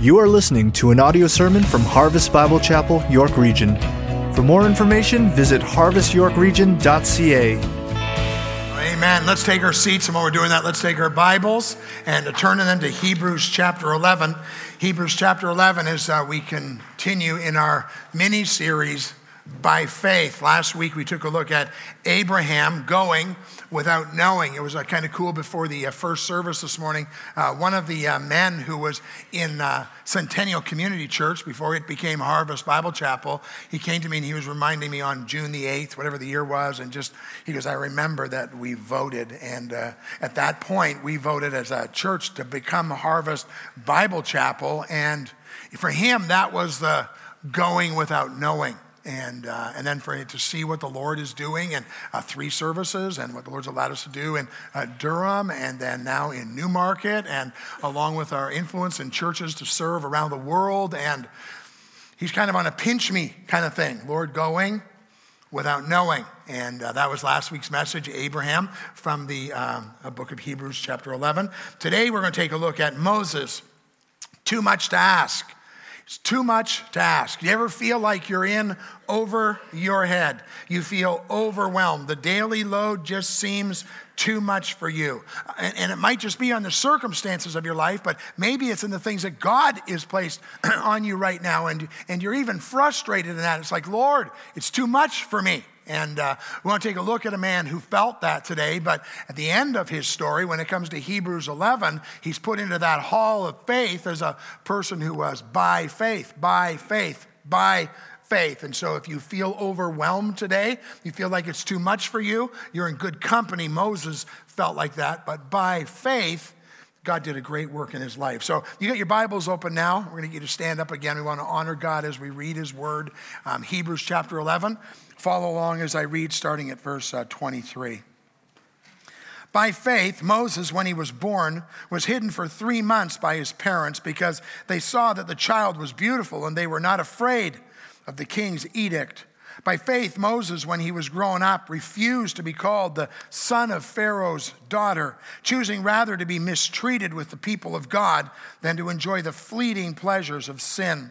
You are listening to an audio sermon from Harvest Bible Chapel, York Region. For more information, visit harvestyorkregion.ca. Amen. Let's take our seats, and while we're doing that, let's take our Bibles and turn them to Hebrews chapter 11. Hebrews chapter 11 is uh, we continue in our mini series by faith. Last week we took a look at Abraham going without knowing. It was uh, kind of cool before the uh, first service this morning. Uh, one of the uh, men who was in uh, Centennial Community Church before it became Harvest Bible Chapel, he came to me and he was reminding me on June the 8th, whatever the year was, and just, he goes, I remember that we voted. And uh, at that point, we voted as a church to become Harvest Bible Chapel. And for him, that was the going without knowing and, uh, and then for to see what the Lord is doing and uh, three services and what the Lord's allowed us to do in uh, Durham and then now in Newmarket and along with our influence in churches to serve around the world. And he's kind of on a pinch me kind of thing. Lord going without knowing. And uh, that was last week's message, Abraham, from the um, book of Hebrews, chapter 11. Today we're going to take a look at Moses. Too much to ask. It's too much to ask. You ever feel like you're in over your head? You feel overwhelmed. The daily load just seems too much for you. And, and, it might just be on the circumstances of your life, but maybe it's in the things that God is placed on you right now. And, and you're even frustrated in that. It's like, Lord, it's too much for me. And uh, we want to take a look at a man who felt that today, but at the end of his story, when it comes to Hebrews 11, he's put into that hall of faith as a person who was by faith, by faith, by faith. And so if you feel overwhelmed today, you feel like it's too much for you, you're in good company. Moses felt like that, but by faith, God did a great work in his life. So you got your Bibles open now. We're going to get you to stand up again. We want to honor God as we read his word. Um, Hebrews chapter 11. Follow along as I read, starting at verse uh, 23. By faith, Moses, when he was born, was hidden for three months by his parents because they saw that the child was beautiful and they were not afraid of the king's edict. By faith, Moses, when he was grown up, refused to be called the son of Pharaoh's daughter, choosing rather to be mistreated with the people of God than to enjoy the fleeting pleasures of sin.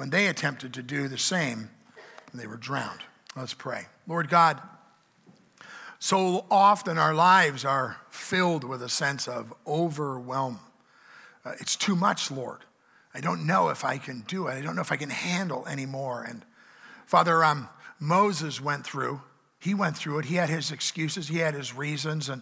when they attempted to do the same, they were drowned. Let's pray. Lord God, so often our lives are filled with a sense of overwhelm. Uh, it's too much, Lord. I don't know if I can do it. I don't know if I can handle anymore. And Father, um, Moses went through. He went through it. He had his excuses. He had his reasons. And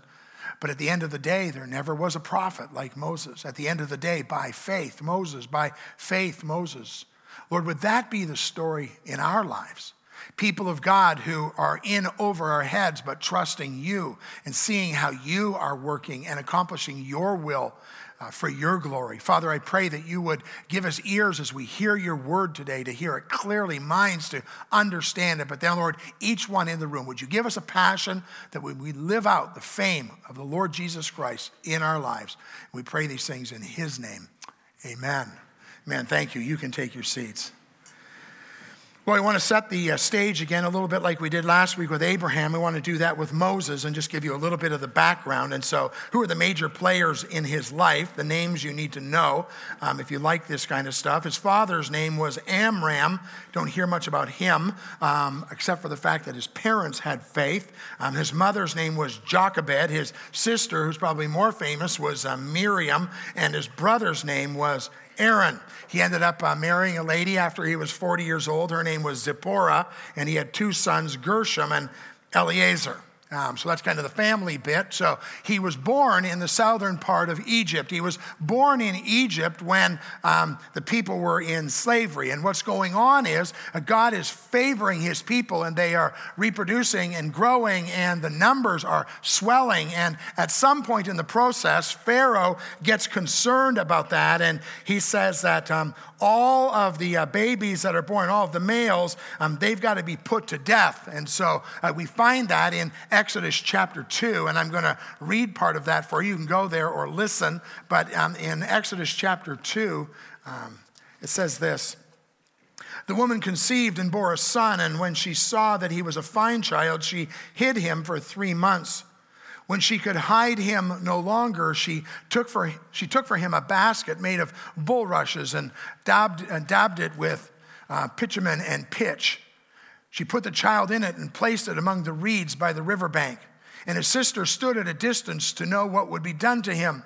but at the end of the day, there never was a prophet like Moses. At the end of the day, by faith, Moses, by faith, Moses Lord, would that be the story in our lives? People of God who are in over our heads, but trusting you and seeing how you are working and accomplishing your will uh, for your glory. Father, I pray that you would give us ears as we hear your word today to hear it clearly, minds to understand it. But then, Lord, each one in the room, would you give us a passion that we, we live out the fame of the Lord Jesus Christ in our lives? We pray these things in his name. Amen. Man, thank you. You can take your seats. Well, we want to set the uh, stage again a little bit like we did last week with Abraham. We want to do that with Moses and just give you a little bit of the background. And so, who are the major players in his life? The names you need to know um, if you like this kind of stuff. His father's name was Amram. Don't hear much about him um, except for the fact that his parents had faith. Um, his mother's name was Jochebed. His sister, who's probably more famous, was uh, Miriam. And his brother's name was Aaron. He ended up uh, marrying a lady after he was 40 years old. Her name was Zipporah, and he had two sons, Gershom and Eleazar. Um, so that's kind of the family bit. So he was born in the southern part of Egypt. He was born in Egypt when um, the people were in slavery. And what's going on is uh, God is favoring his people and they are reproducing and growing and the numbers are swelling. And at some point in the process, Pharaoh gets concerned about that and he says that um, all of the uh, babies that are born, all of the males, um, they've got to be put to death. And so uh, we find that in Exodus chapter 2, and I'm going to read part of that for you. You can go there or listen. But um, in Exodus chapter 2, um, it says this. The woman conceived and bore a son, and when she saw that he was a fine child, she hid him for three months. When she could hide him no longer, she took for, she took for him a basket made of bulrushes and dabbed, and dabbed it with uh, bitumen and pitch. She put the child in it and placed it among the reeds by the riverbank. And his sister stood at a distance to know what would be done to him.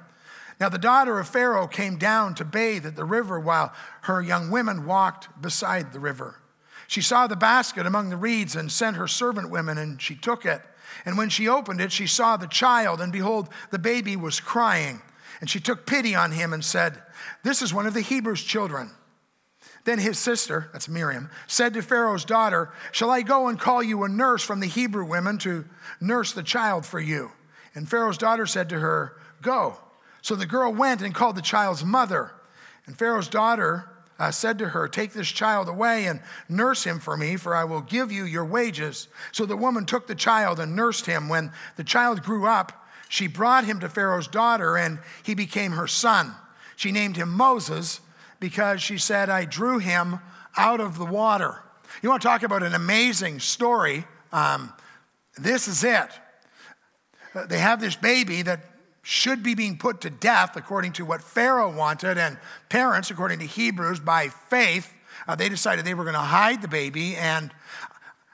Now, the daughter of Pharaoh came down to bathe at the river while her young women walked beside the river. She saw the basket among the reeds and sent her servant women, and she took it. And when she opened it, she saw the child, and behold, the baby was crying. And she took pity on him and said, This is one of the Hebrews' children. Then his sister, that's Miriam, said to Pharaoh's daughter, Shall I go and call you a nurse from the Hebrew women to nurse the child for you? And Pharaoh's daughter said to her, Go. So the girl went and called the child's mother. And Pharaoh's daughter uh, said to her, Take this child away and nurse him for me, for I will give you your wages. So the woman took the child and nursed him. When the child grew up, she brought him to Pharaoh's daughter, and he became her son. She named him Moses because she said, I drew him out of the water. You want to talk about an amazing story? Um, this is it. They have this baby that should be being put to death according to what Pharaoh wanted, and parents, according to Hebrews, by faith, uh, they decided they were going to hide the baby. And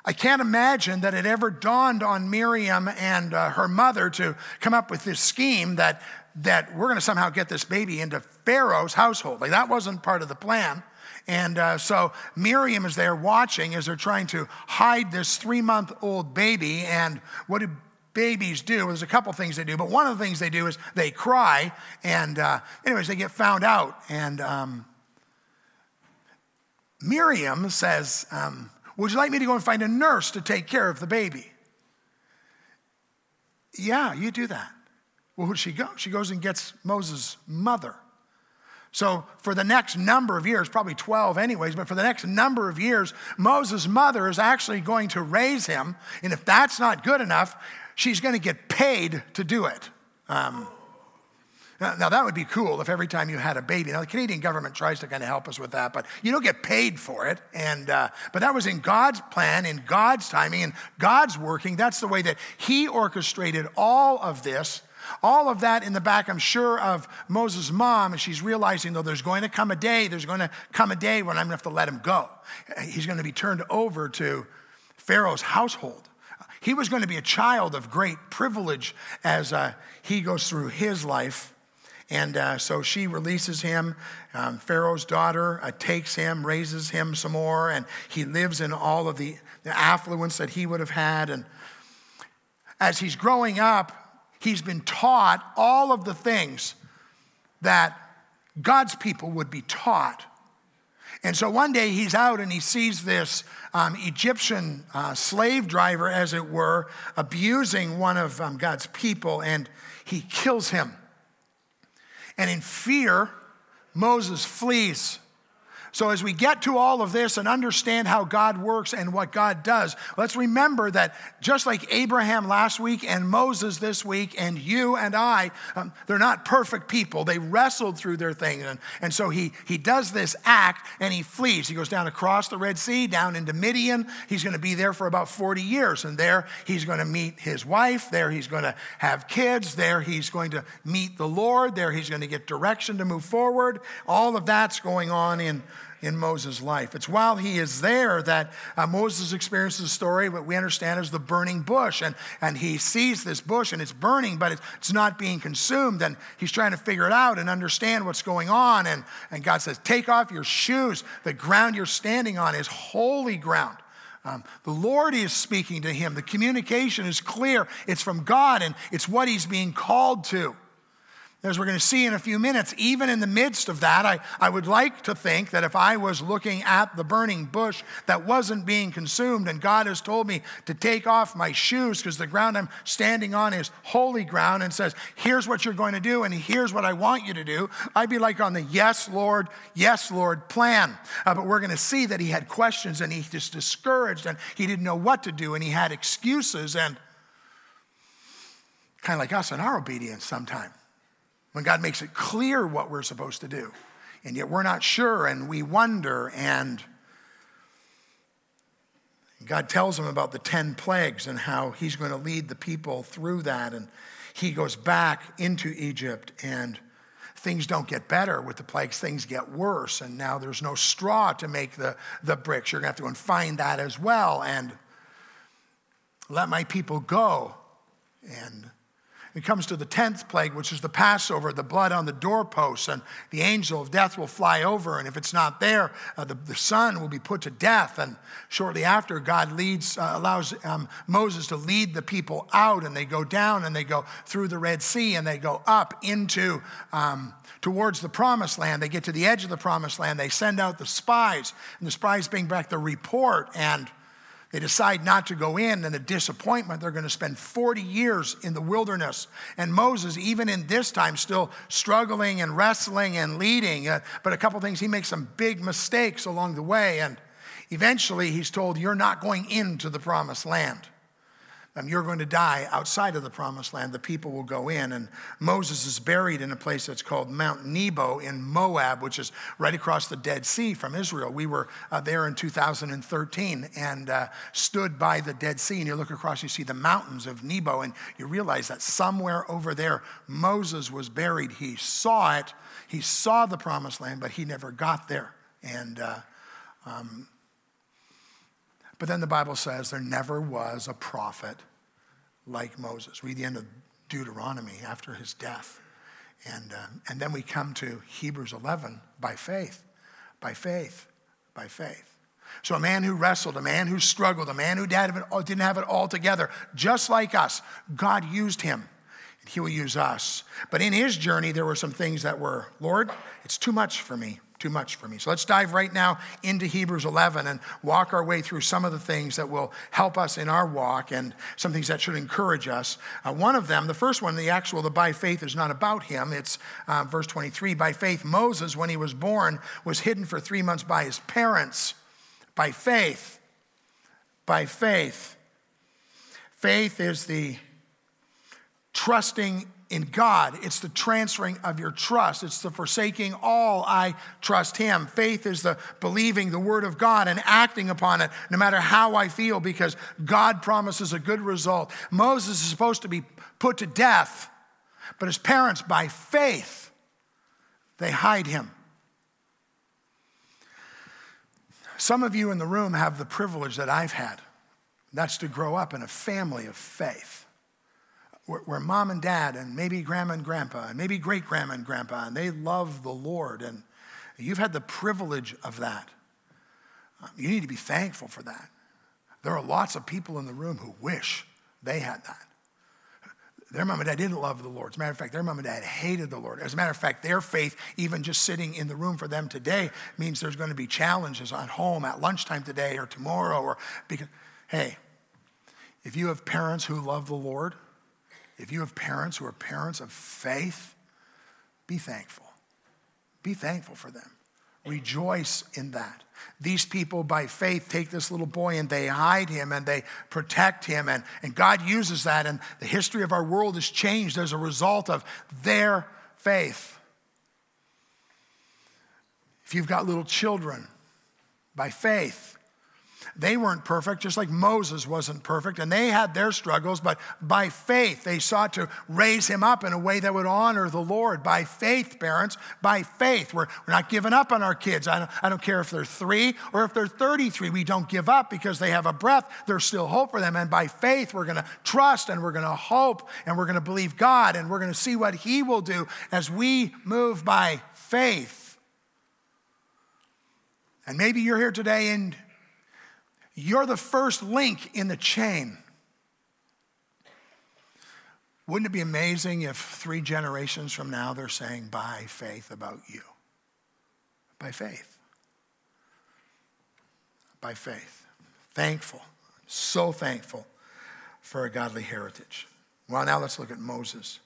I can't imagine that it ever dawned on Miriam and uh, her mother to come up with this scheme that, that we're going to somehow get this baby into Pharaoh's household. Like that wasn't part of the plan. And uh, so Miriam is there watching as they're trying to hide this three month old baby. And what did babies do. There's a couple things they do, but one of the things they do is they cry. And, uh, anyways, they get found out. And um, Miriam says, um, Would you like me to go and find a nurse to take care of the baby? Yeah, you do that. Well, who'd she go? She goes and gets Moses' mother. So, for the next number of years, probably 12 anyways, but for the next number of years, Moses' mother is actually going to raise him. And if that's not good enough, she's going to get paid to do it. Um, now, that would be cool if every time you had a baby. Now, the Canadian government tries to kind of help us with that, but you don't get paid for it. And, uh, but that was in God's plan, in God's timing, and God's working. That's the way that He orchestrated all of this. All of that in the back, I'm sure, of Moses' mom, and she's realizing, though, there's going to come a day, there's going to come a day when I'm going to have to let him go. He's going to be turned over to Pharaoh's household. He was going to be a child of great privilege as uh, he goes through his life. And uh, so she releases him. Um, Pharaoh's daughter uh, takes him, raises him some more, and he lives in all of the, the affluence that he would have had. And as he's growing up, he's been taught all of the things that God's people would be taught and so one day he's out and he sees this um, Egyptian uh, slave driver, as it were, abusing one of um, God's people, and he kills him. And in fear, Moses flees. So, as we get to all of this and understand how God works and what God does, let's remember that just like Abraham last week and Moses this week and you and I, um, they're not perfect people. They wrestled through their thing. And, and so he, he does this act and he flees. He goes down across the Red Sea, down into Midian. He's going to be there for about 40 years. And there he's going to meet his wife. There he's going to have kids. There he's going to meet the Lord. There he's going to get direction to move forward. All of that's going on in in Moses' life. It's while he is there that uh, Moses experiences a story, what we understand is the burning bush. And, and he sees this bush and it's burning, but it's, it's not being consumed. And he's trying to figure it out and understand what's going on. And, and God says, Take off your shoes. The ground you're standing on is holy ground. Um, the Lord is speaking to him. The communication is clear. It's from God and it's what he's being called to. As we're going to see in a few minutes, even in the midst of that, I, I would like to think that if I was looking at the burning bush that wasn't being consumed, and God has told me to take off my shoes because the ground I'm standing on is holy ground and says, Here's what you're going to do, and here's what I want you to do, I'd be like on the yes, Lord, yes, Lord plan. Uh, but we're going to see that he had questions and he just discouraged and he didn't know what to do and he had excuses and kind of like us in our obedience sometimes when God makes it clear what we're supposed to do. And yet we're not sure and we wonder and God tells him about the 10 plagues and how he's going to lead the people through that. And he goes back into Egypt and things don't get better with the plagues, things get worse. And now there's no straw to make the, the bricks. You're going to have to go and find that as well. And let my people go. And it comes to the 10th plague, which is the Passover, the blood on the doorposts, and the angel of death will fly over. And if it's not there, uh, the, the son will be put to death. And shortly after, God leads, uh, allows um, Moses to lead the people out, and they go down and they go through the Red Sea and they go up into. Um, towards the promised land. They get to the edge of the promised land. They send out the spies, and the spies bring back the report. And they decide not to go in, and the disappointment, they're going to spend 40 years in the wilderness. And Moses, even in this time, still struggling and wrestling and leading. Uh, but a couple things, he makes some big mistakes along the way. And eventually, he's told, You're not going into the promised land. Um, you're going to die outside of the promised land. The people will go in. And Moses is buried in a place that's called Mount Nebo in Moab, which is right across the Dead Sea from Israel. We were uh, there in 2013 and uh, stood by the Dead Sea. And you look across, you see the mountains of Nebo, and you realize that somewhere over there, Moses was buried. He saw it, he saw the promised land, but he never got there. And uh, um, but then the Bible says there never was a prophet like Moses. Read the end of Deuteronomy after his death. And, uh, and then we come to Hebrews 11 by faith, by faith, by faith. So, a man who wrestled, a man who struggled, a man who didn't have it all together, just like us, God used him. And he will use us. But in his journey, there were some things that were, Lord, it's too much for me too much for me. So let's dive right now into Hebrews 11 and walk our way through some of the things that will help us in our walk and some things that should encourage us. Uh, one of them, the first one, the actual, the by faith is not about him. It's uh, verse 23. By faith, Moses, when he was born, was hidden for three months by his parents. By faith. By faith. Faith is the trusting in God. It's the transferring of your trust. It's the forsaking all, I trust Him. Faith is the believing the Word of God and acting upon it no matter how I feel because God promises a good result. Moses is supposed to be put to death, but his parents, by faith, they hide him. Some of you in the room have the privilege that I've had. That's to grow up in a family of faith where, where mom and dad and maybe grandma and grandpa and maybe great grandma and grandpa and they love the Lord and you've had the privilege of that. Um, you need to be thankful for that. There are lots of people in the room who wish they had that. Their mom and dad didn't love the Lord. As a matter of fact, their mom and dad hated the Lord. As a matter of fact, their faith, even just sitting in the room for them today, means there's going to be challenges at home at lunchtime today or tomorrow. Or because, hey, if you have parents who love the Lord, if you have parents who are parents of faith, be thankful. Be thankful for them. Rejoice in that. These people, by faith, take this little boy and they hide him and they protect him. And, and God uses that. And the history of our world is changed as a result of their faith. If you've got little children, by faith, they weren't perfect, just like Moses wasn't perfect, and they had their struggles, but by faith, they sought to raise him up in a way that would honor the Lord. By faith, parents, by faith. We're, we're not giving up on our kids. I don't, I don't care if they're three or if they're 33. We don't give up because they have a breath. There's still hope for them. And by faith, we're going to trust and we're going to hope and we're going to believe God and we're going to see what He will do as we move by faith. And maybe you're here today and You're the first link in the chain. Wouldn't it be amazing if three generations from now they're saying, by faith about you? By faith. By faith. Thankful. So thankful for a godly heritage. Well, now let's look at Moses.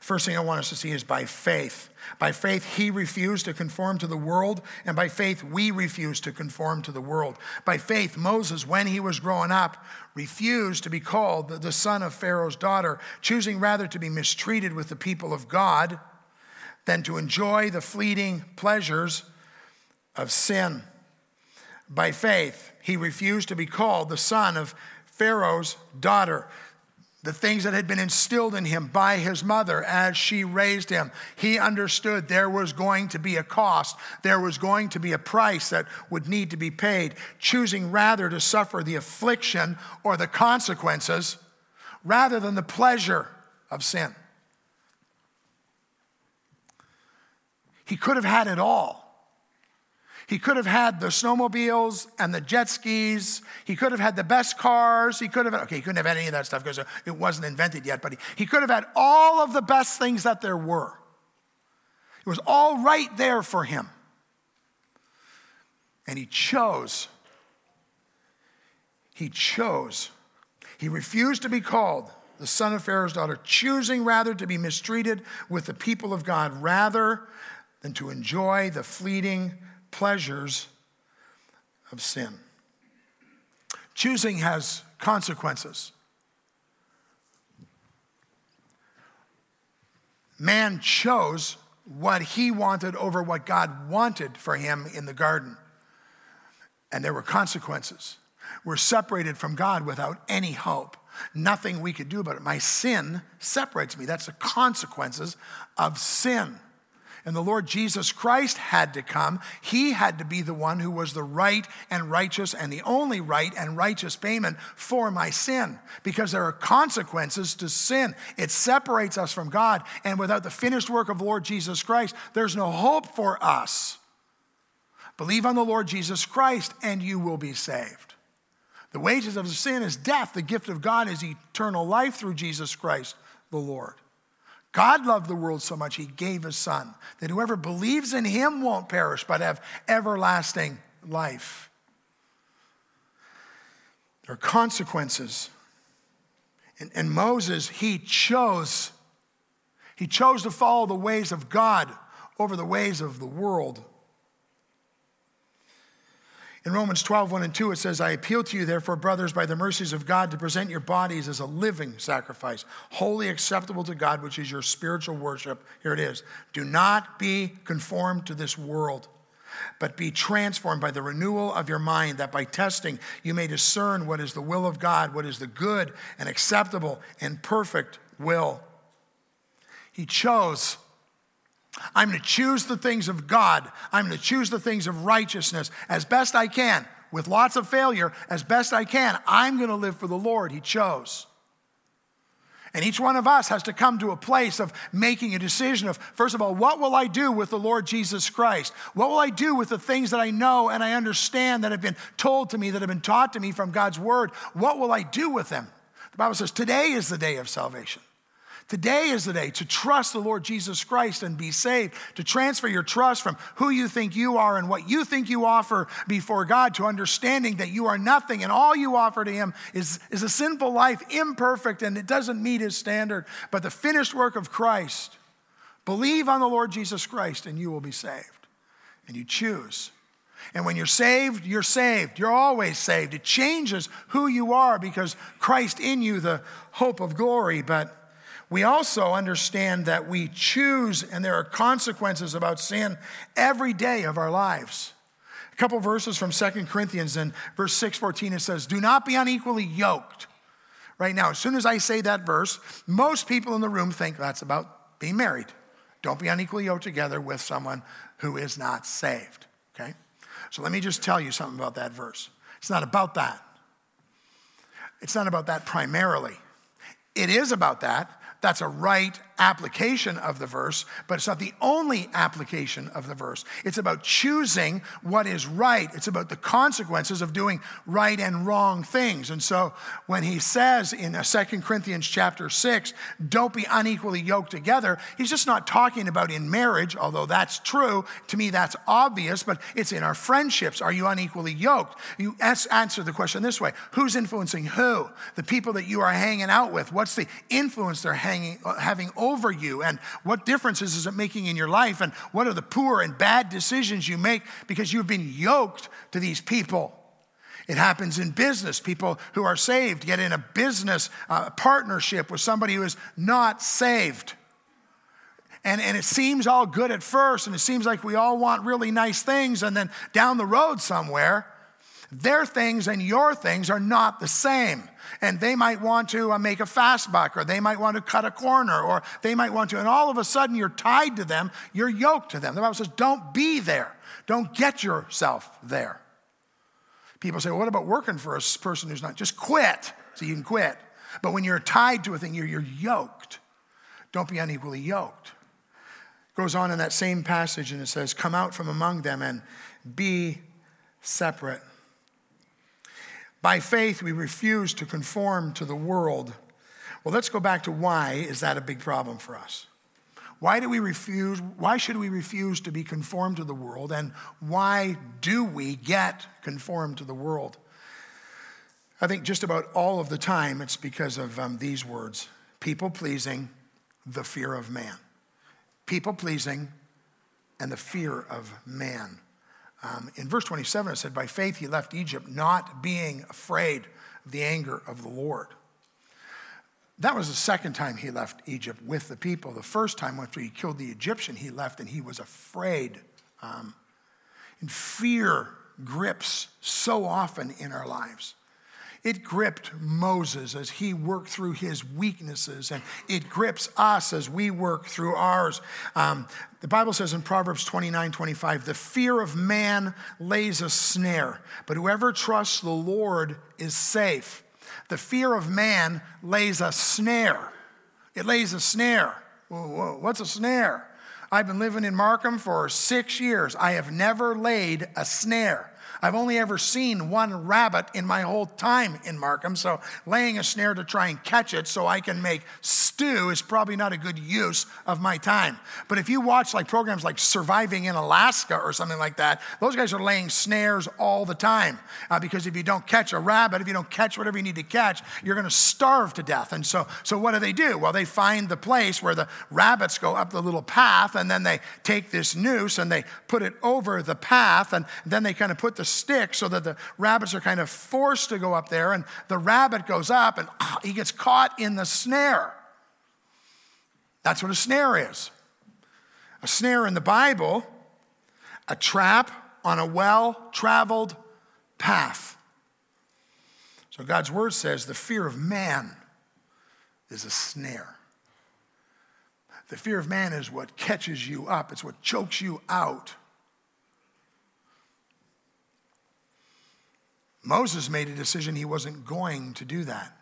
First thing I want us to see is by faith. By faith, he refused to conform to the world, and by faith, we refuse to conform to the world. By faith, Moses, when he was growing up, refused to be called the son of Pharaoh's daughter, choosing rather to be mistreated with the people of God than to enjoy the fleeting pleasures of sin. By faith, he refused to be called the son of Pharaoh's daughter the things that had been instilled in him by his mother as she raised him. He understood there was going to be a cost, there was going to be a price that would need to be paid, choosing rather to suffer the affliction or the consequences rather than the pleasure of sin. He could have had it all. He could have had the snowmobiles and the jet skis. He could have had the best cars. He could have, okay, he couldn't have had any of that stuff because it wasn't invented yet, but he, he could have had all of the best things that there were. It was all right there for him. And he chose. He chose. He refused to be called the son of Pharaoh's daughter, choosing rather to be mistreated with the people of God rather than to enjoy the fleeting pleasures of sin. Choosing has consequences. Man chose what he wanted over what God wanted for him in the garden. And there were consequences. We're separated from God without any hope. Nothing we could do about it. My sin separates me. That's the consequences of sin and the Lord Jesus Christ had to come. He had to be the one who was the right and righteous and the only right and righteous payment for my sin because there are consequences to sin. It separates us from God. And without the finished work of Lord Jesus Christ, there's no hope for us. Believe on the Lord Jesus Christ and you will be saved. The wages of sin is death. The gift of God is eternal life through Jesus Christ the Lord. God loved the world so much, he gave his son, that whoever believes in him won't perish, but have everlasting life. There are consequences. And, and Moses, he chose. He chose to follow the ways of God over the ways of the world. In Romans 12, 1 and 2, it says, I appeal to you, therefore, brothers, by the mercies of God, to present your bodies as a living sacrifice, wholly acceptable to God, which is your spiritual worship. Here it is. Do not be conformed to this world, but be transformed by the renewal of your mind, that by testing you may discern what is the will of God, what is the good and acceptable and perfect will. He chose I'm going to choose the things of God. I'm going to choose the things of righteousness as best I can, with lots of failure, as best I can. I'm going to live for the Lord. He chose. And each one of us has to come to a place of making a decision of, first of all, what will I do with the Lord Jesus Christ? What will I do with the things that I know and I understand that have been told to me, that have been taught to me from God's word? What will I do with them? The Bible says today is the day of salvation. Today is the day to trust the Lord Jesus Christ and be saved, to transfer your trust from who you think you are and what you think you offer before God to understanding that you are nothing and all you offer to Him is, is a sinful life, imperfect, and it doesn't meet His standard. But the finished work of Christ, believe on the Lord Jesus Christ and you will be saved. And you choose. And when you're saved, you're saved. You're always saved. It changes who you are because Christ in you, the hope of glory. But we also understand that we choose and there are consequences about sin every day of our lives. A couple verses from Second Corinthians in verse 6 14, it says, Do not be unequally yoked. Right now, as soon as I say that verse, most people in the room think that's about being married. Don't be unequally yoked together with someone who is not saved. Okay? So let me just tell you something about that verse. It's not about that. It's not about that primarily. It is about that, that's a right application of the verse, but it's not the only application of the verse. It's about choosing what is right. It's about the consequences of doing right and wrong things. And so when he says in 2 Corinthians chapter 6, don't be unequally yoked together, he's just not talking about in marriage, although that's true. To me, that's obvious, but it's in our friendships. Are you unequally yoked? You answer the question this way Who's influencing who? The people that you are hanging out with. What's the influence they're hanging, uh, having over you? And what differences is it making in your life? And what are the poor and bad decisions you make because you've been yoked to these people? It happens in business. People who are saved get in a business uh, partnership with somebody who is not saved. And, and it seems all good at first, and it seems like we all want really nice things, and then down the road somewhere, their things and your things are not the same. And they might want to uh, make a fast buck, or they might want to cut a corner, or they might want to, and all of a sudden you're tied to them, you're yoked to them. The Bible says, don't be there, don't get yourself there. People say, well, what about working for a person who's not? Just quit so you can quit. But when you're tied to a thing, you're, you're yoked. Don't be unequally yoked. Goes on in that same passage and it says, Come out from among them and be separate. By faith, we refuse to conform to the world. Well, let's go back to why is that a big problem for us? Why do we refuse? Why should we refuse to be conformed to the world? And why do we get conformed to the world? I think just about all of the time it's because of um, these words people pleasing, the fear of man. People pleasing, and the fear of man. Um, in verse 27, it said, By faith he left Egypt, not being afraid of the anger of the Lord. That was the second time he left Egypt with the people. The first time, after he killed the Egyptian, he left and he was afraid. Um, and fear grips so often in our lives. It gripped Moses as he worked through his weaknesses, and it grips us as we work through ours. Um, the Bible says in Proverbs 29 25, the fear of man lays a snare, but whoever trusts the Lord is safe. The fear of man lays a snare. It lays a snare. Whoa, whoa, what's a snare? I've been living in Markham for six years. I have never laid a snare. I've only ever seen one rabbit in my whole time in Markham, so laying a snare to try and catch it so I can make stew is probably not a good use of my time. But if you watch like programs like Surviving in Alaska or something like that, those guys are laying snares all the time uh, because if you don't catch a rabbit, if you don't catch whatever you need to catch, you're going to starve to death. And so, so what do they do? Well, they find the place where the rabbits go up the little path, and then they take this noose and they put it over the path, and then they kind of put the stick so that the rabbits are kind of forced to go up there, and the rabbit goes up and he gets caught in the snare. That's what a snare is. A snare in the Bible, a trap on a well traveled path. So God's word says the fear of man is a snare. The fear of man is what catches you up, it's what chokes you out. Moses made a decision he wasn't going to do that.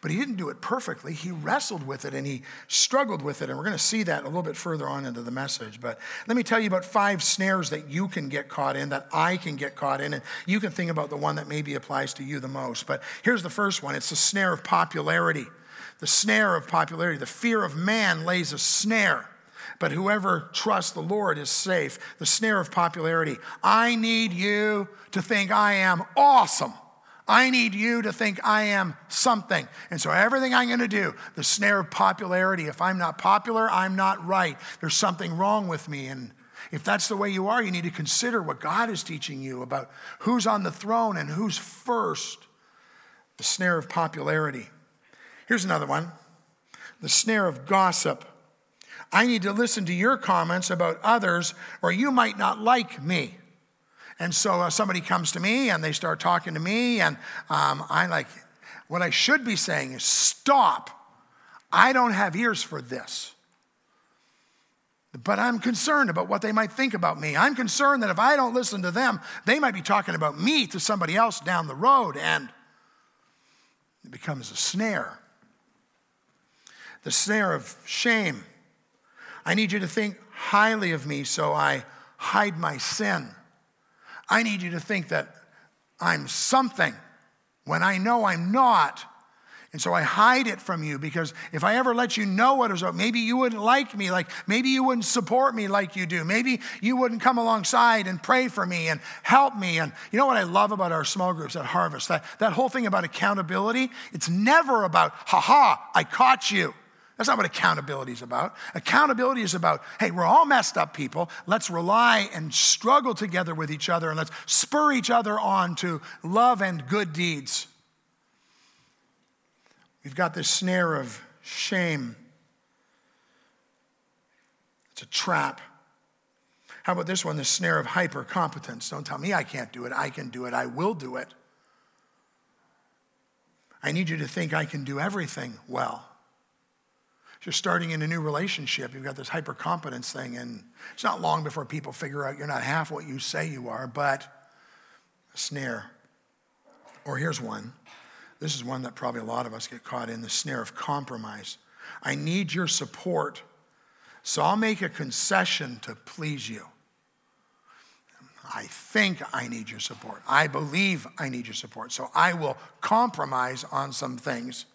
But he didn't do it perfectly. He wrestled with it and he struggled with it. And we're going to see that a little bit further on into the message. But let me tell you about five snares that you can get caught in, that I can get caught in. And you can think about the one that maybe applies to you the most. But here's the first one it's the snare of popularity. The snare of popularity. The fear of man lays a snare but whoever trusts the Lord is safe. The snare of popularity. I need you to think I am awesome. I need you to think I am something. And so everything I'm going to do, the snare of popularity, if I'm not popular, I'm not right. There's something wrong with me. And if that's the way you are, you need to consider what God is teaching you about who's on the throne and who's first. The snare of popularity. Here's another one the snare of gossip. I need to listen to your comments about others, or you might not like me. And so uh, somebody comes to me and they start talking to me, and um, I'm like, what I should be saying is, stop. I don't have ears for this. But I'm concerned about what they might think about me. I'm concerned that if I don't listen to them, they might be talking about me to somebody else down the road, and it becomes a snare. The snare of shame I need you to think highly of me so I hide my sin. I need you to think that I'm something when I know I'm not. And so I hide it from you because if I ever let you know what is up, maybe you wouldn't like me, like maybe you wouldn't support me like you do. Maybe you wouldn't come alongside and pray for me and help me. And you know what I love about our small groups at Harvest? That, that whole thing about accountability, it's never about, ha ha, I caught you. That's not what accountability is about. Accountability is about, hey, we're all messed up people. Let's rely and struggle together with each other and let's spur each other on to love and good deeds. We've got this snare of shame. It's a trap. How about this one, the snare of hyper competence? Don't tell me I can't do it. I can do it. I will do it. I need you to think I can do everything well. You're starting in a new relationship, you've got this hyper competence thing, and it's not long before people figure out you're not half what you say you are, but a snare. Or here's one this is one that probably a lot of us get caught in the snare of compromise. I need your support, so I'll make a concession to please you. I think I need your support. I believe I need your support. So I will compromise on some things.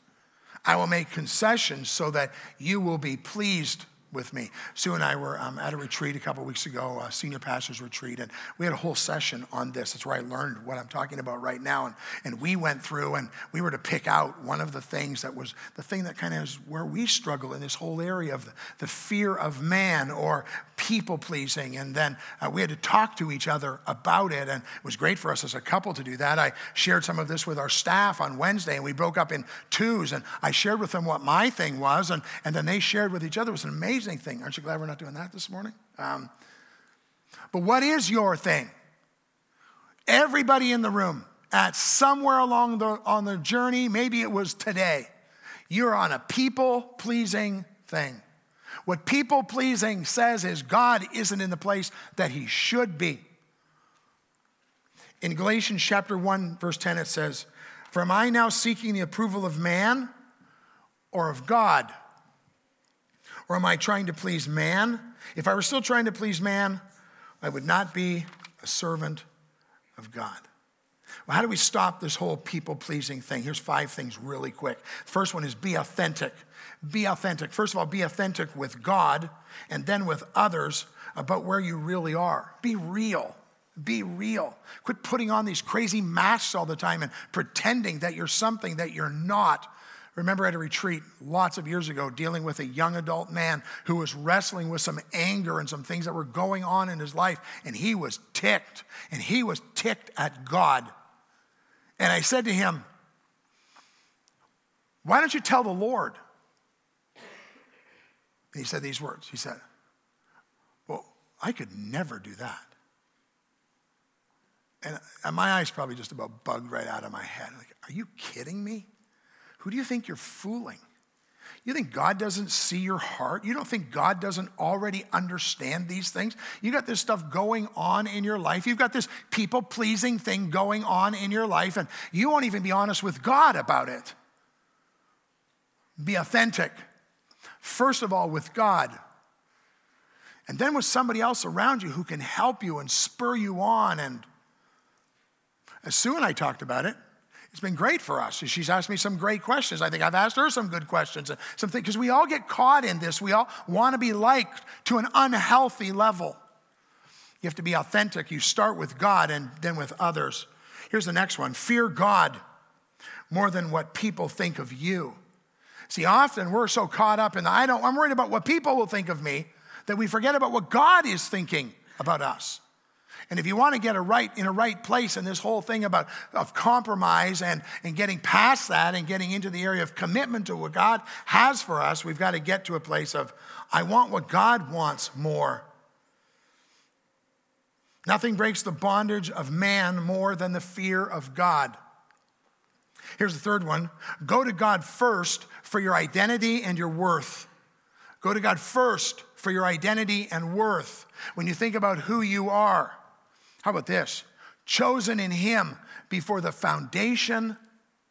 I will make concessions so that you will be pleased with me. Sue and I were um, at a retreat a couple weeks ago, a senior pastor's retreat, and we had a whole session on this. That's where I learned what I'm talking about right now. And, and we went through and we were to pick out one of the things that was the thing that kind of is where we struggle in this whole area of the, the fear of man or people pleasing. And then uh, we had to talk to each other about it. And it was great for us as a couple to do that. I shared some of this with our staff on Wednesday, and we broke up in twos. And I shared with them what my thing was, and, and then they shared with each other. It was an amazing thing. Aren't you glad we're not doing that this morning? Um, but what is your thing? Everybody in the room, at somewhere along the, on the journey, maybe it was today, you're on a people pleasing thing. What people pleasing says is God isn't in the place that he should be. In Galatians chapter 1, verse 10, it says, For am I now seeking the approval of man or of God? Or am I trying to please man? If I were still trying to please man, I would not be a servant of God. Well, how do we stop this whole people pleasing thing? Here's five things really quick. First one is be authentic be authentic. First of all, be authentic with God and then with others about where you really are. Be real. Be real. Quit putting on these crazy masks all the time and pretending that you're something that you're not. Remember at a retreat lots of years ago, dealing with a young adult man who was wrestling with some anger and some things that were going on in his life, and he was ticked, and he was ticked at God. And I said to him, Why don't you tell the Lord? And he said these words He said, Well, I could never do that. And my eyes probably just about bugged right out of my head. Like, are you kidding me? Who do you think you're fooling? You think God doesn't see your heart? You don't think God doesn't already understand these things? You got this stuff going on in your life. You've got this people pleasing thing going on in your life, and you won't even be honest with God about it. Be authentic. First of all, with God. And then with somebody else around you who can help you and spur you on. And as Sue and I talked about it, it's been great for us. She's asked me some great questions. I think I've asked her some good questions. Something because we all get caught in this. We all want to be liked to an unhealthy level. You have to be authentic. You start with God and then with others. Here's the next one fear God more than what people think of you. See, often we're so caught up in the, I don't, I'm worried about what people will think of me that we forget about what God is thinking about us. And if you want to get a right in a right place in this whole thing about of compromise and, and getting past that and getting into the area of commitment to what God has for us, we've got to get to a place of I want what God wants more. Nothing breaks the bondage of man more than the fear of God. Here's the third one go to God first for your identity and your worth. Go to God first for your identity and worth. When you think about who you are, how about this? Chosen in Him before the foundation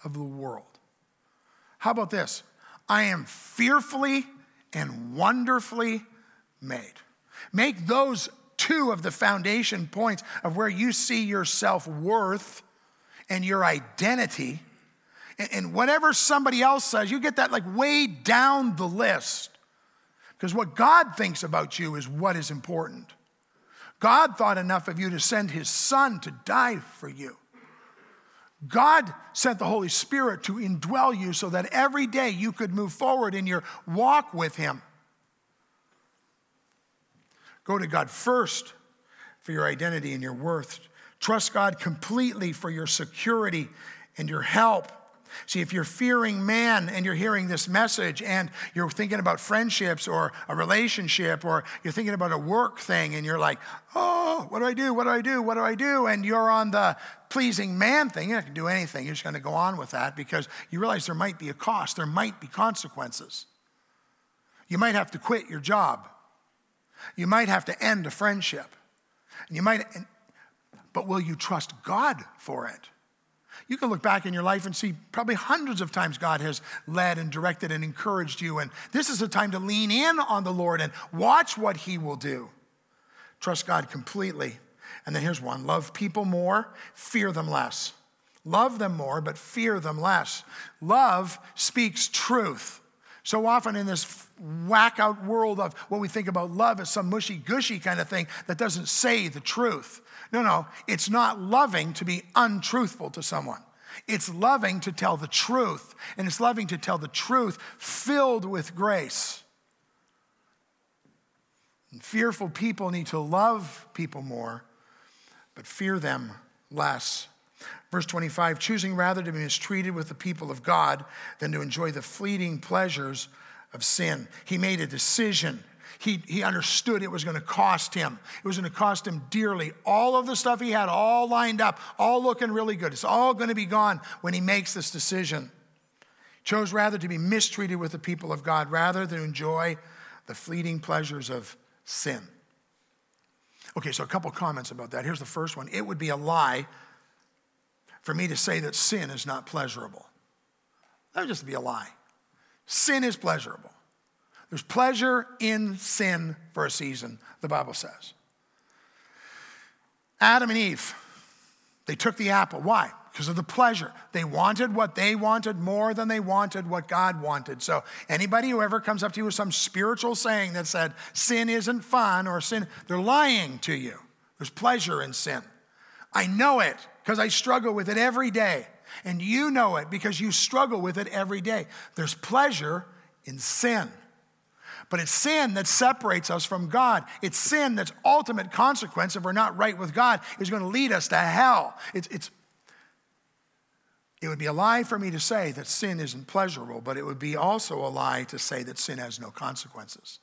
of the world. How about this? I am fearfully and wonderfully made. Make those two of the foundation points of where you see your self worth and your identity. And whatever somebody else says, you get that like way down the list. Because what God thinks about you is what is important. God thought enough of you to send his son to die for you. God sent the Holy Spirit to indwell you so that every day you could move forward in your walk with him. Go to God first for your identity and your worth. Trust God completely for your security and your help. See, if you're fearing man and you're hearing this message and you're thinking about friendships or a relationship or you're thinking about a work thing and you're like, oh, what do I do? What do I do? What do I do? And you're on the pleasing man thing, you're not going to do anything. You're just going to go on with that because you realize there might be a cost, there might be consequences. You might have to quit your job. You might have to end a friendship. And you might, but will you trust God for it? You can look back in your life and see probably hundreds of times God has led and directed and encouraged you. And this is a time to lean in on the Lord and watch what He will do. Trust God completely. And then here's one love people more, fear them less. Love them more, but fear them less. Love speaks truth. So often in this whack out world of what we think about love as some mushy gushy kind of thing that doesn't say the truth. No, no, it's not loving to be untruthful to someone. It's loving to tell the truth, and it's loving to tell the truth filled with grace. And fearful people need to love people more, but fear them less. Verse 25, choosing rather to be mistreated with the people of God than to enjoy the fleeting pleasures of sin. He made a decision. He, he understood it was going to cost him. It was going to cost him dearly. All of the stuff he had, all lined up, all looking really good. It's all going to be gone when he makes this decision. Chose rather to be mistreated with the people of God rather than enjoy the fleeting pleasures of sin. Okay, so a couple comments about that. Here's the first one it would be a lie for me to say that sin is not pleasurable. That would just be a lie. Sin is pleasurable. There's pleasure in sin for a season, the Bible says. Adam and Eve, they took the apple. Why? Because of the pleasure. They wanted what they wanted more than they wanted what God wanted. So, anybody who ever comes up to you with some spiritual saying that said sin isn't fun or sin, they're lying to you. There's pleasure in sin. I know it because I struggle with it every day. And you know it because you struggle with it every day. There's pleasure in sin. But it's sin that separates us from God. It's sin that's ultimate consequence if we're not right with God is going to lead us to hell. It's, it's, it would be a lie for me to say that sin isn't pleasurable, but it would be also a lie to say that sin has no consequences.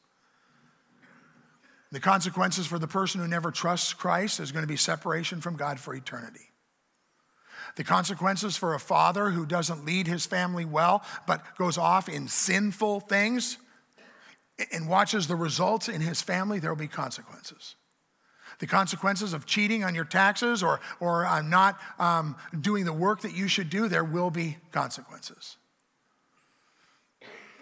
The consequences for the person who never trusts Christ is going to be separation from God for eternity. The consequences for a father who doesn't lead his family well, but goes off in sinful things and watches the results in his family, there will be consequences. The consequences of cheating on your taxes or, or uh, not um, doing the work that you should do, there will be consequences.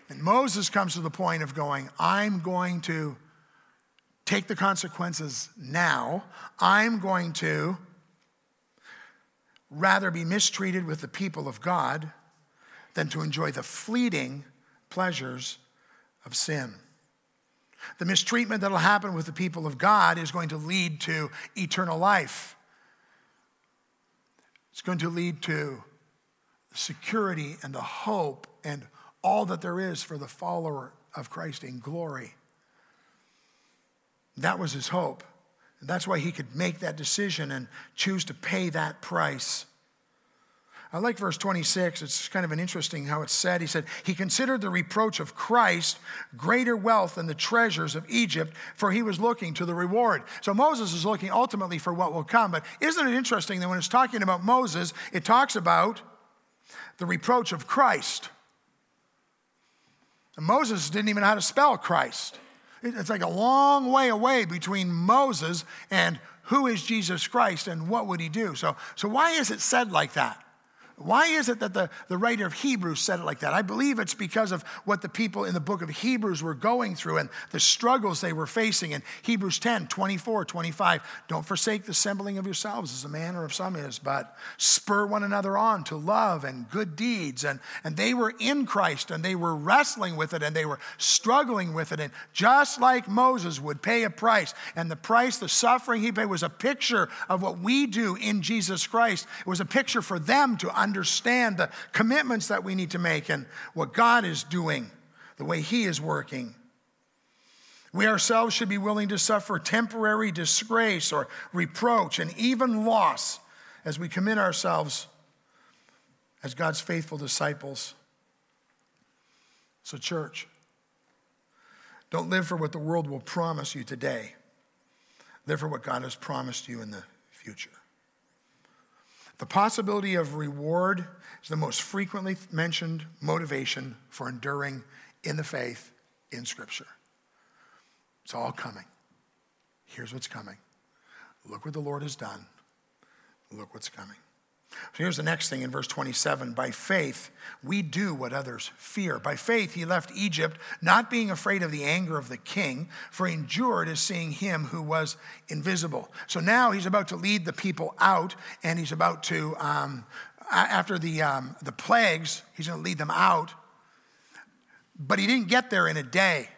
And Moses comes to the point of going, I'm going to take the consequences now. I'm going to rather be mistreated with the people of God than to enjoy the fleeting pleasures of sin. The mistreatment that'll happen with the people of God is going to lead to eternal life. It's going to lead to security and the hope and all that there is for the follower of Christ in glory. That was his hope. And that's why he could make that decision and choose to pay that price. I like verse 26. It's kind of an interesting how it's said. He said, He considered the reproach of Christ greater wealth than the treasures of Egypt, for he was looking to the reward. So Moses is looking ultimately for what will come. But isn't it interesting that when it's talking about Moses, it talks about the reproach of Christ? And Moses didn't even know how to spell Christ. It's like a long way away between Moses and who is Jesus Christ and what would he do. So, so why is it said like that? Why is it that the, the writer of Hebrews said it like that? I believe it's because of what the people in the book of Hebrews were going through and the struggles they were facing. In Hebrews 10, 24, 25, don't forsake the assembling of yourselves as a manner of some is, but spur one another on to love and good deeds. And, and they were in Christ and they were wrestling with it and they were struggling with it. And just like Moses would pay a price, and the price, the suffering he paid, was a picture of what we do in Jesus Christ. It was a picture for them to understand understand the commitments that we need to make and what God is doing, the way He is working. We ourselves should be willing to suffer temporary disgrace or reproach and even loss as we commit ourselves as God's faithful disciples. So, church, don't live for what the world will promise you today. Live for what God has promised you in the future. The possibility of reward is the most frequently mentioned motivation for enduring in the faith in Scripture. It's all coming. Here's what's coming. Look what the Lord has done. Look what's coming. So here's the next thing in verse 27 By faith, we do what others fear. By faith, he left Egypt, not being afraid of the anger of the king, for he endured as seeing him who was invisible. So now he's about to lead the people out, and he's about to, um, after the, um, the plagues, he's going to lead them out. But he didn't get there in a day.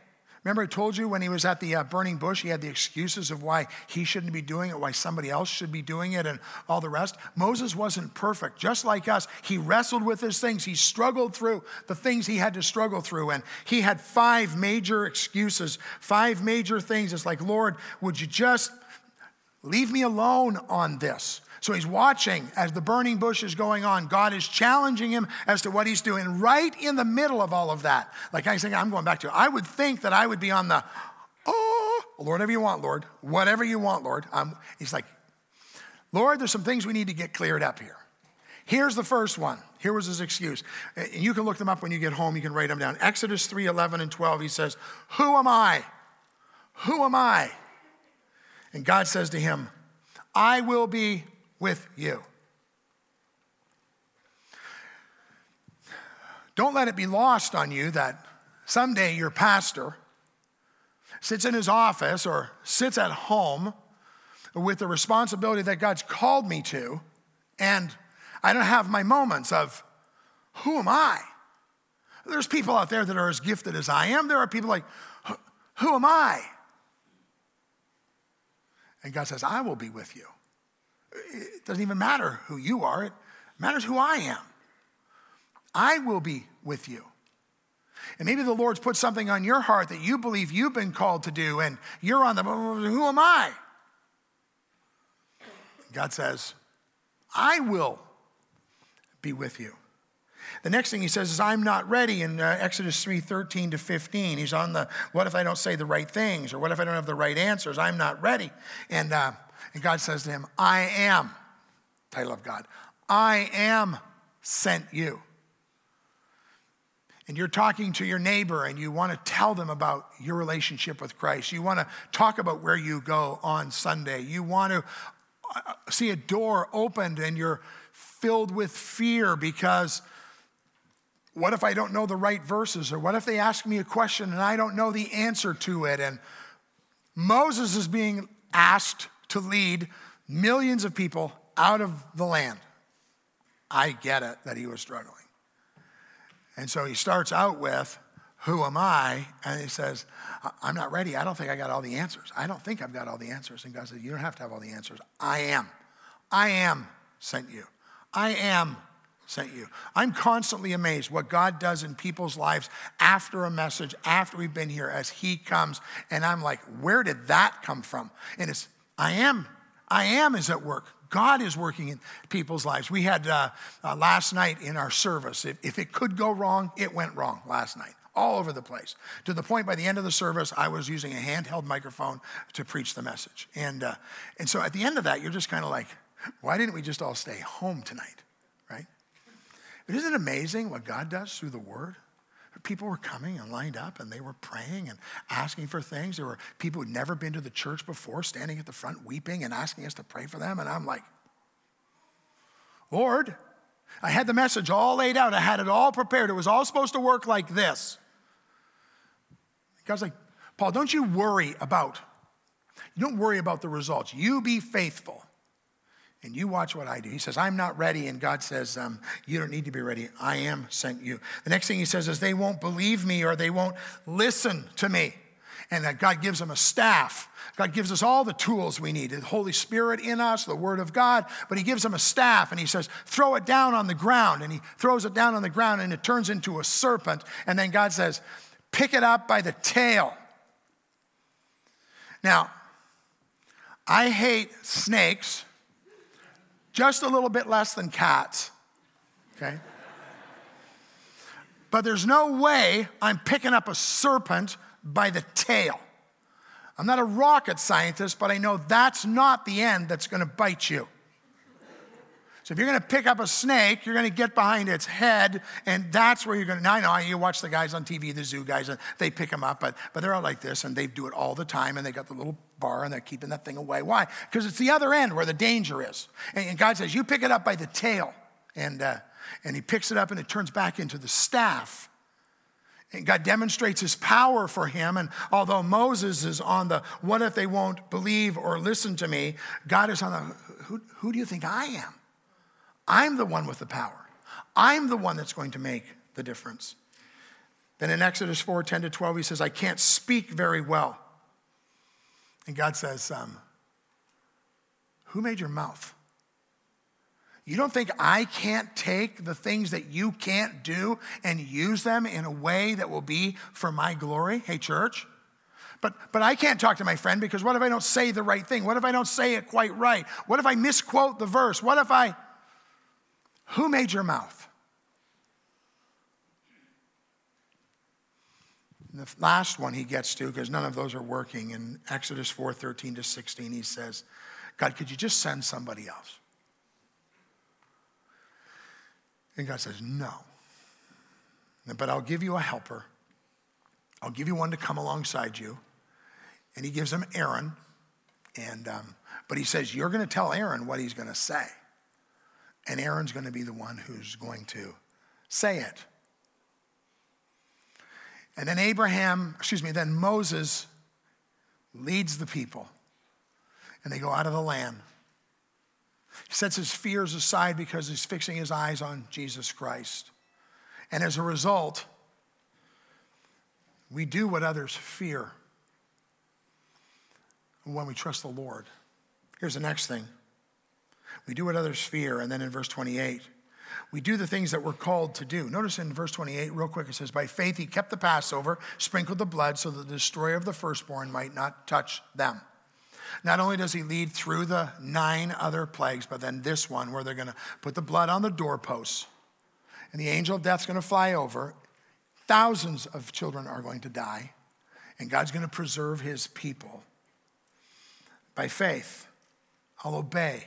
Remember, I told you when he was at the uh, burning bush, he had the excuses of why he shouldn't be doing it, why somebody else should be doing it, and all the rest. Moses wasn't perfect. Just like us, he wrestled with his things. He struggled through the things he had to struggle through. And he had five major excuses, five major things. It's like, Lord, would you just leave me alone on this? So he's watching as the burning bush is going on. God is challenging him as to what he's doing. Right in the middle of all of that, like I think I'm going back to, I would think that I would be on the, oh, Lord, whatever you want, Lord, whatever you want, Lord. Um, he's like, Lord, there's some things we need to get cleared up here. Here's the first one. Here was his excuse. And you can look them up when you get home. You can write them down. Exodus 3 11 and 12, he says, Who am I? Who am I? And God says to him, I will be with you. Don't let it be lost on you that someday your pastor sits in his office or sits at home with the responsibility that God's called me to, and I don't have my moments of, who am I? There's people out there that are as gifted as I am. There are people like, who am I? And God says, I will be with you. It doesn't even matter who you are, it matters who I am. I will be with you. And maybe the Lord's put something on your heart that you believe you've been called to do, and you're on the, who am I? God says, I will be with you. The next thing he says is, I'm not ready in uh, Exodus 3 13 to 15. He's on the, what if I don't say the right things? Or what if I don't have the right answers? I'm not ready. And uh, and God says to him, I am, title of God, I am sent you. And you're talking to your neighbor and you want to tell them about your relationship with Christ. You want to talk about where you go on Sunday. You want to uh, see a door opened and you're filled with fear because what if I don't know the right verses? Or what if they ask me a question and I don't know the answer to it? And Moses is being asked to lead millions of people out of the land. I get it that he was struggling. And so he starts out with, Who am I? And he says, I'm not ready. I don't think I got all the answers. I don't think I've got all the answers. And God says, You don't have to have all the answers. I am. I am sent you. I am sent you. I'm constantly amazed what God does in people's lives after a message, after we've been here, as He comes. And I'm like, Where did that come from? And it's I am. I am is at work. God is working in people's lives. We had uh, uh, last night in our service, if, if it could go wrong, it went wrong last night, all over the place. To the point by the end of the service, I was using a handheld microphone to preach the message. And, uh, and so at the end of that, you're just kind of like, why didn't we just all stay home tonight, right? But isn't it amazing what God does through the Word? People were coming and lined up and they were praying and asking for things. There were people who'd never been to the church before standing at the front weeping and asking us to pray for them. And I'm like, Lord, I had the message all laid out. I had it all prepared. It was all supposed to work like this. God's like, Paul, don't you worry about, you don't worry about the results. You be faithful and you watch what I do. He says, I'm not ready. And God says, um, You don't need to be ready. I am sent you. The next thing he says is, They won't believe me or they won't listen to me. And that God gives them a staff. God gives us all the tools we need the Holy Spirit in us, the Word of God, but He gives them a staff and He says, Throw it down on the ground. And He throws it down on the ground and it turns into a serpent. And then God says, Pick it up by the tail. Now, I hate snakes just a little bit less than cats, okay? But there's no way I'm picking up a serpent by the tail. I'm not a rocket scientist, but I know that's not the end that's gonna bite you. So if you're going to pick up a snake, you're going to get behind its head, and that's where you're going to. Now I know you watch the guys on TV, the zoo guys, and they pick them up, but but they're all like this, and they do it all the time, and they got the little bar, and they're keeping that thing away. Why? Because it's the other end where the danger is. And, God says, you pick it up by the tail, and uh, and He picks it up, and it turns back into the staff. And God demonstrates his power for him. And although Moses is on the what if they won't believe or listen to me, God is on the who, who do you think I am? I'm the one with the power. I'm the one that's going to make the difference. Then in Exodus 4 10 to 12, he says, I can't speak very well. And God says, um, Who made your mouth? You don't think I can't take the things that you can't do and use them in a way that will be for my glory? Hey, church. But, but I can't talk to my friend because what if I don't say the right thing? What if I don't say it quite right? What if I misquote the verse? What if I. Who made your mouth? The last one he gets to, because none of those are working, in Exodus 4 13 to 16, he says, God, could you just send somebody else? And God says, No. But I'll give you a helper. I'll give you one to come alongside you. And he gives him Aaron. And, um, but he says, You're going to tell Aaron what he's going to say. And Aaron's going to be the one who's going to say it. And then Abraham, excuse me, then Moses leads the people. And they go out of the land. He sets his fears aside because he's fixing his eyes on Jesus Christ. And as a result, we do what others fear when we trust the Lord. Here's the next thing we do what others fear. And then in verse 28, we do the things that we're called to do. Notice in verse 28, real quick, it says, By faith he kept the Passover, sprinkled the blood so that the destroyer of the firstborn might not touch them. Not only does he lead through the nine other plagues, but then this one where they're going to put the blood on the doorposts and the angel of death's going to fly over. Thousands of children are going to die, and God's going to preserve his people. By faith, I'll obey.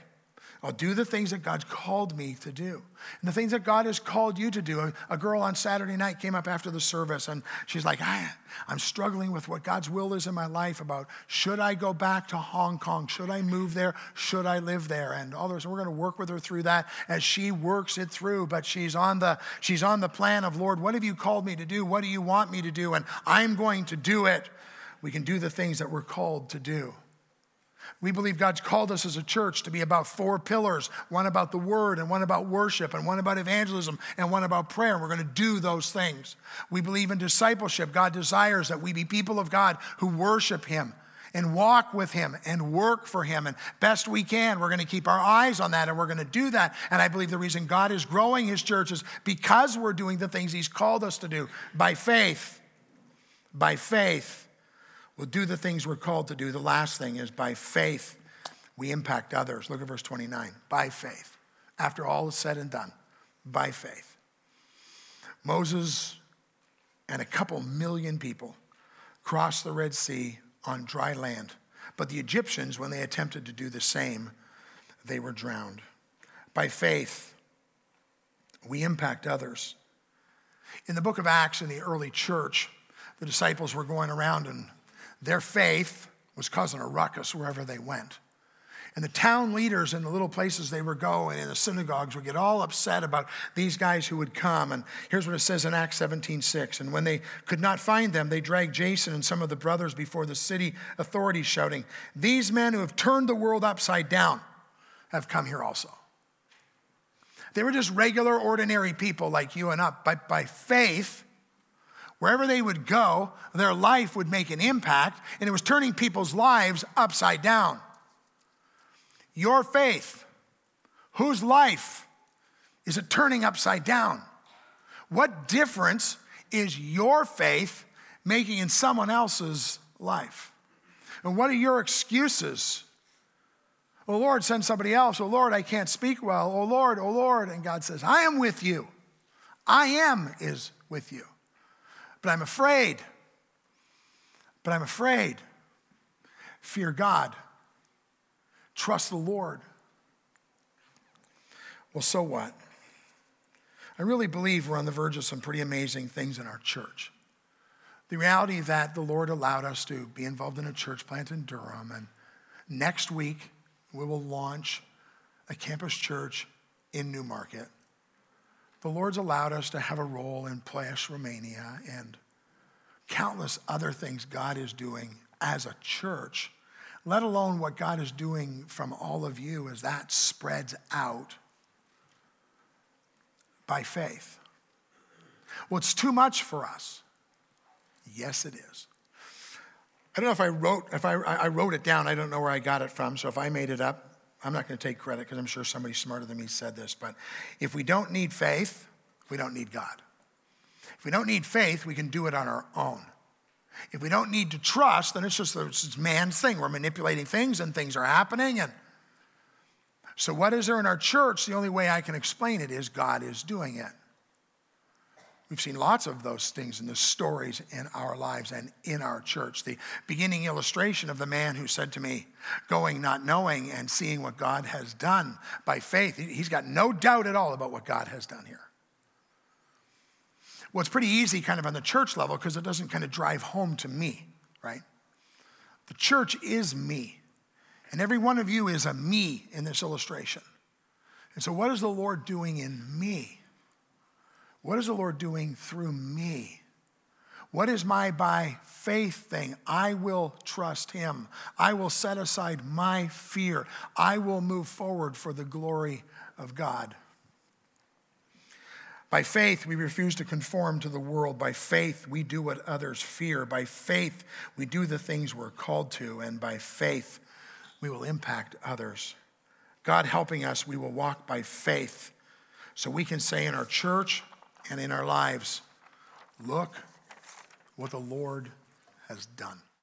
I'll do the things that God's called me to do. And the things that God has called you to do. A, a girl on Saturday night came up after the service and she's like, I'm struggling with what God's will is in my life about should I go back to Hong Kong? Should I move there? Should I live there? And all we're going to work with her through that as she works it through. But she's on the she's on the plan of Lord, what have you called me to do? What do you want me to do? And I'm going to do it. We can do the things that we're called to do. We believe God's called us as a church to be about four pillars one about the word, and one about worship, and one about evangelism, and one about prayer. And we're going to do those things. We believe in discipleship. God desires that we be people of God who worship Him and walk with Him and work for Him. And best we can, we're going to keep our eyes on that and we're going to do that. And I believe the reason God is growing His church is because we're doing the things He's called us to do by faith. By faith. We'll do the things we're called to do. The last thing is by faith, we impact others. Look at verse 29. By faith. After all is said and done, by faith. Moses and a couple million people crossed the Red Sea on dry land. But the Egyptians, when they attempted to do the same, they were drowned. By faith, we impact others. In the book of Acts, in the early church, the disciples were going around and their faith was causing a ruckus wherever they went. And the town leaders in the little places they were going in the synagogues would get all upset about these guys who would come. And here's what it says in Acts 17 6. And when they could not find them, they dragged Jason and some of the brothers before the city authorities, shouting, These men who have turned the world upside down have come here also. They were just regular, ordinary people like you and us. But by faith, wherever they would go, their life would make an impact, and it was turning people's lives upside down. Your faith, whose life is it turning upside down? What difference is your faith making in someone else's life? And what are your excuses? Oh Lord, send somebody else. Oh Lord, I can't speak well. Oh Lord, oh Lord. And God says, I am with you. I am is with you. But I'm afraid. But I'm afraid. Fear God. Trust the Lord. Well, so what? I really believe we're on the verge of some pretty amazing things in our church. The reality that the Lord allowed us to be involved in a church plant in Durham, and next week we will launch a campus church in Newmarket. The Lord's allowed us to have a role in Ploiești, Romania, and countless other things God is doing as a church let alone what God is doing from all of you as that spreads out by faith. Well, it's too much for us. Yes, it is. I don't know if I wrote if I, I wrote it down. I don't know where I got it from. So if I made it up, I'm not going to take credit because I'm sure somebody smarter than me said this. But if we don't need faith, we don't need God. If we don't need faith, we can do it on our own. If we don't need to trust, then it's just it's man's thing. We're manipulating things and things are happening. And so, what is there in our church? The only way I can explain it is God is doing it. We've seen lots of those things in the stories in our lives and in our church. The beginning illustration of the man who said to me, going not knowing and seeing what God has done by faith. He's got no doubt at all about what God has done here. Well, it's pretty easy kind of on the church level because it doesn't kind of drive home to me, right? The church is me. And every one of you is a me in this illustration. And so, what is the Lord doing in me? What is the Lord doing through me? What is my by faith thing? I will trust Him. I will set aside my fear. I will move forward for the glory of God. By faith, we refuse to conform to the world. By faith, we do what others fear. By faith, we do the things we're called to. And by faith, we will impact others. God helping us, we will walk by faith. So we can say in our church and in our lives, look what the Lord has done.